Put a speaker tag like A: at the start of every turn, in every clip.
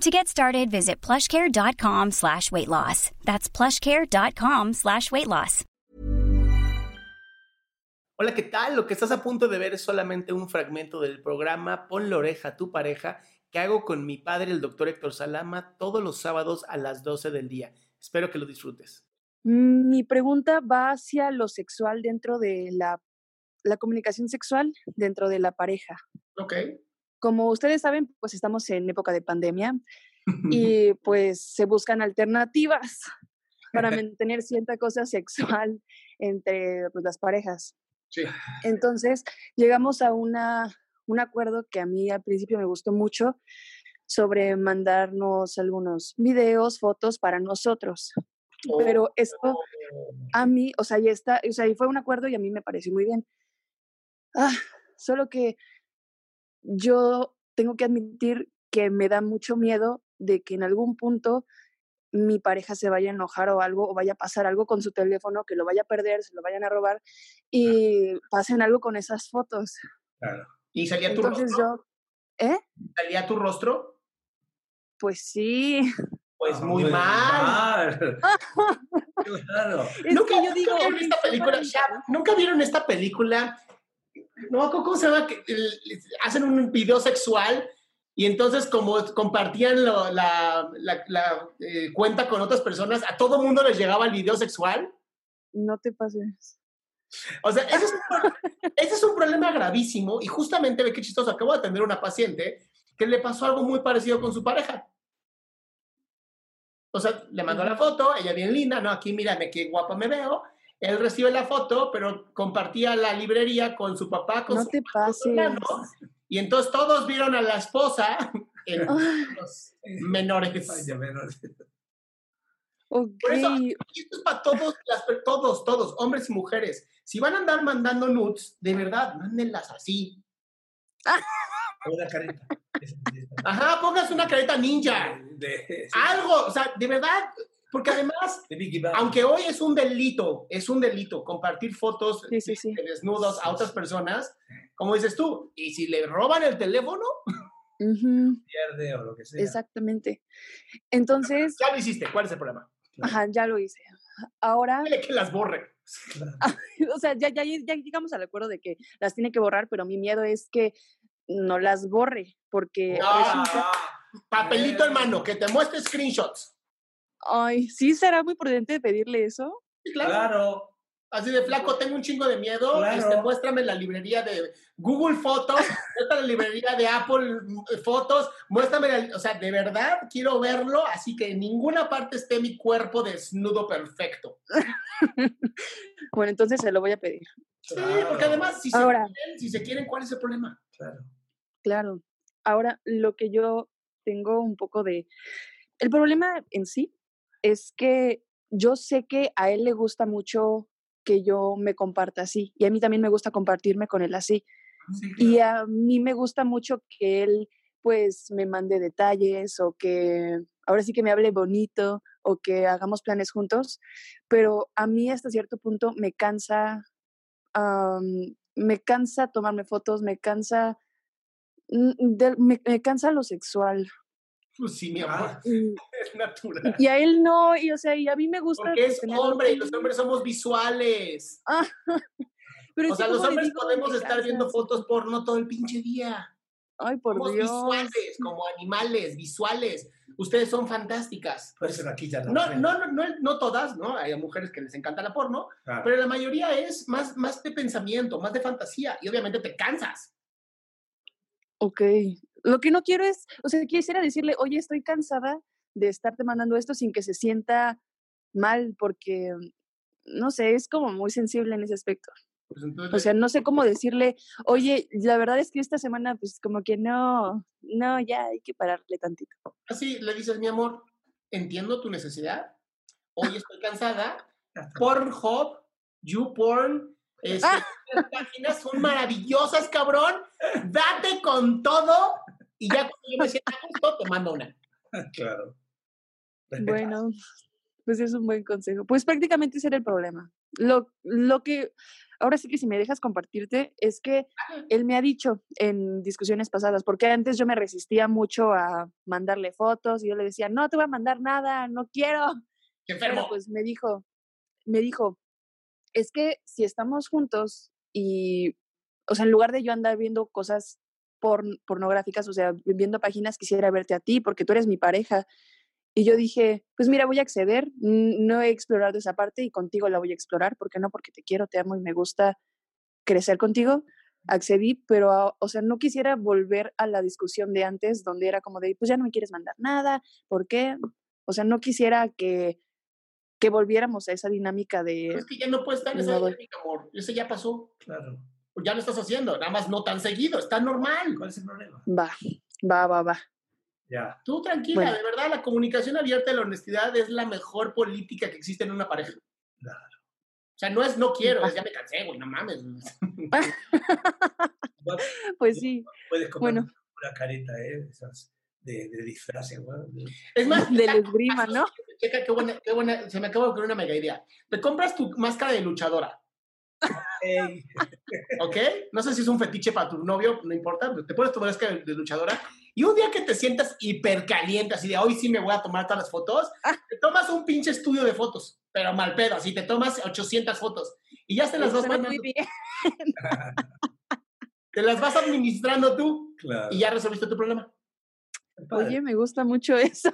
A: To get started, visit plushcare.com slash weight loss. That's plushcare.com slash weight loss.
B: Hola, ¿qué tal? Lo que estás a punto de ver es solamente un fragmento del programa Pon la oreja a tu pareja que hago con mi padre, el doctor Héctor Salama, todos los sábados a las 12 del día. Espero que lo disfrutes.
C: Mi pregunta va hacia lo sexual dentro de la, la comunicación sexual dentro de la pareja.
B: Ok.
C: Como ustedes saben, pues estamos en época de pandemia y pues se buscan alternativas para mantener cierta cosa sexual entre pues, las parejas.
B: Sí.
C: Entonces, llegamos a una, un acuerdo que a mí al principio me gustó mucho sobre mandarnos algunos videos, fotos para nosotros. Pero esto a mí, o sea, ya está, o sea, y fue un acuerdo y a mí me pareció muy bien. Ah, solo que yo tengo que admitir que me da mucho miedo de que en algún punto mi pareja se vaya a enojar o algo, o vaya a pasar algo con su teléfono, que lo vaya a perder, se lo vayan a robar y pasen algo con esas fotos.
B: Claro. ¿Y salía tu
C: Entonces
B: rostro?
C: yo, ¿eh?
B: ¿Salía tu rostro?
C: Pues sí.
B: Pues muy mal.
D: Claro.
C: Es
B: ¿Nunca,
C: que yo digo,
B: ¿nunca vieron esta película? ¿Nunca vieron esta película? No, ¿cómo se llama? Hacen un video sexual y entonces como compartían lo- la, la- la, eh, cuenta con otras personas, a todo mundo les llegaba el video sexual.
C: No te pases.
B: O sea, ese es, un, pro- ese es un problema gravísimo y justamente, ve qué chistoso, acabo de atender a una paciente que le pasó algo muy parecido con su pareja. O sea, le mandó la foto, ella bien linda, ¿no? Aquí mírame qué guapa me veo. Él recibe la foto, pero compartía la librería con su papá, con
C: No
B: su
C: te pases.
B: hermano, y entonces todos vieron a la esposa en
C: Ay,
B: los menores.
D: Menos.
C: ok.
B: Por eso, esto es para todos, las todos, todos, hombres y mujeres. Si van a andar mandando nudes, de verdad, mándenlas así.
D: Una careta.
B: Ajá, pónganse una careta ninja.
D: De,
B: Algo, o sea, de verdad, porque además, aunque hoy es un delito, es un delito compartir fotos
C: Sí, sí, sí.
B: de desnudos a otras personas, como dices tú, y si le roban el teléfono,
D: pierde o lo que sea.
C: exactamente. Entonces,
B: ya lo hiciste, ¿cuál es el problema?
C: ajá, ya lo hice. Ahora,
B: Dile que las borre.
C: O sea, ya, ya, ya llegamos al acuerdo de que las tiene que borrar, pero mi miedo es que no las borre, porque resulta-
D: Ah,
B: Papelito en mano, que te muestre screenshots.
C: Ay, sí será muy prudente pedirle eso.
D: claro.
B: Así de flaco, tengo un chingo de miedo.
D: Claro.
B: Este, muéstrame la librería de Google Fotos, muéstrame la librería de Apple mm, Fotos, muéstrame, la- o sea, de verdad quiero verlo, así que en ninguna parte esté mi cuerpo desnudo perfecto.
C: Bueno, entonces se lo voy a pedir.
B: Sí,
D: Claro.
B: porque además, si se, quieren, si se quieren, ¿cuál es el problema?
D: Claro.
C: Claro. Ahora, lo que yo tengo un poco de... El problema en sí es que yo sé que a él le gusta mucho que yo me comparta así y a mí también me gusta compartirme con él así.
D: Sí,
C: Y a mí me gusta mucho que él pues me mande detalles o que ahora sí que me hable bonito o que hagamos planes juntos, pero a mí hasta cierto punto me cansa, me cansa tomarme fotos, me cansa, mm, de- me, me cansa lo sexual.
B: Pues sí, mi amor.
D: Ah,
B: Es natural.
C: Y a él no, y o sea, y a mí me gusta.
B: Porque es hombre y los hombres somos visuales.
C: Ah, pero
B: O sea, los hombres podemos estar viendo fotos porno todo el pinche día.
C: Ay, por
B: Somos
C: Dios.
B: visuales, como animales, visuales. Ustedes son fantásticas.
D: Por eso quitan. la
B: No, no, no, no, no todas, ¿no? Hay mujeres que les encanta la porno,
D: Claro.
B: pero la mayoría es más, más de pensamiento, más de fantasía y obviamente te cansas.
C: Ok. Lo que no quiero es, o sea, quisiera decirle, oye, estoy cansada de estarte mandando esto sin que se sienta mal, porque, no sé, es como muy sensible en ese aspecto.
B: Pues entonces,
C: O sea, no sé cómo decirle, oye, la verdad es que esta semana, pues como que no, no, ya hay que pararle tantito.
B: así le dices, mi amor, entiendo tu necesidad. Hoy estoy cansada. Pornhub, YouPorn, este, las páginas son maravillosas, cabrón. Date con todo y ya cuando yo me sienta a gusto, te mando una.
D: Claro.
C: Bueno, pues es un buen consejo. Pues prácticamente ese era el problema. Lo, lo que, ahora sí que si me dejas compartirte, es que él me ha dicho en discusiones pasadas, porque antes yo me resistía mucho a mandarle fotos y yo le decía, no te voy a mandar nada, no quiero.
B: Qué enfermo.
C: pues me dijo, me dijo, es que si estamos juntos y, o sea, en lugar de yo andar viendo cosas porn- pornográficas, o sea, viendo páginas, quisiera verte a ti porque tú eres mi pareja. Y yo dije, pues mira, voy a acceder, no he explorado esa parte y contigo la voy a explorar, porque no, porque te quiero, te amo y me gusta crecer contigo. Accedí, pero, a- o sea, no quisiera volver a la discusión de antes, donde era como de, pues ya no me quieres mandar nada, ¿por qué? O sea, no quisiera que, que volviéramos a esa dinámica
B: Pero
C: de,
B: es que ya no puedes estar en esa dinámica, amor. Eso ya pasó.
D: Claro.
B: Ya lo estás haciendo, nada más no tan seguido, está normal.
D: ¿Cuál es el problema?
C: va, va, va, va.
B: Tú tranquila,
C: Bueno.
B: de verdad, la comunicación abierta y la honestidad es la mejor política que existe en una pareja.
D: Claro.
B: O sea, no es no quiero, es ya me cansé, güey, no mames.
C: Pues sí,
D: Puedes comer
C: Bueno.
D: una careta, ¿eh? Esas de, de disfraces, güey.
B: Es más,
C: del esgrima, ¿no?
B: checa qué buena, qué buena, se me acaba de ocurrir una mega idea. Te compras tu máscara de luchadora, ¿ok? No sé si es un fetiche para tu novio, no importa, te pones tu máscara de, de luchadora y un día que te sientas hipercaliente, así de hoy sí me voy a tomar todas las fotos, te tomas un pinche estudio de fotos, pero mal pedo, así te tomas 800 fotos y ya se las vas mandando,
C: muy bien.
B: te las vas administrando tú
D: claro.
B: y ya resolviste tu problema.
D: Padre.
C: Oye, me gusta mucho eso.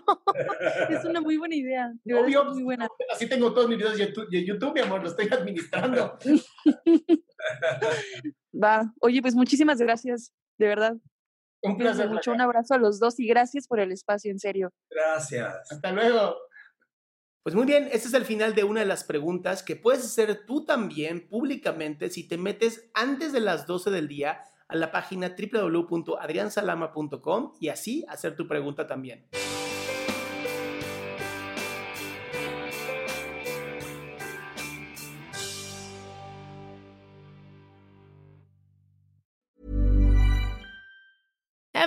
C: es una muy buena idea. De
B: Obvio,
C: muy buena.
B: así tengo todos mis videos de YouTube, de YouTube, mi amor, lo estoy administrando.
C: Va. Oye, pues muchísimas gracias, de verdad.
B: Un placer.
C: mucho. Un abrazo a los dos y gracias por el espacio, en serio.
D: Gracias.
B: Hasta luego. Pues muy bien, este es el final de una de las preguntas que puedes hacer tú también públicamente si te metes antes de las 12 del día a la página www.adriansalama.com y así hacer tu pregunta también.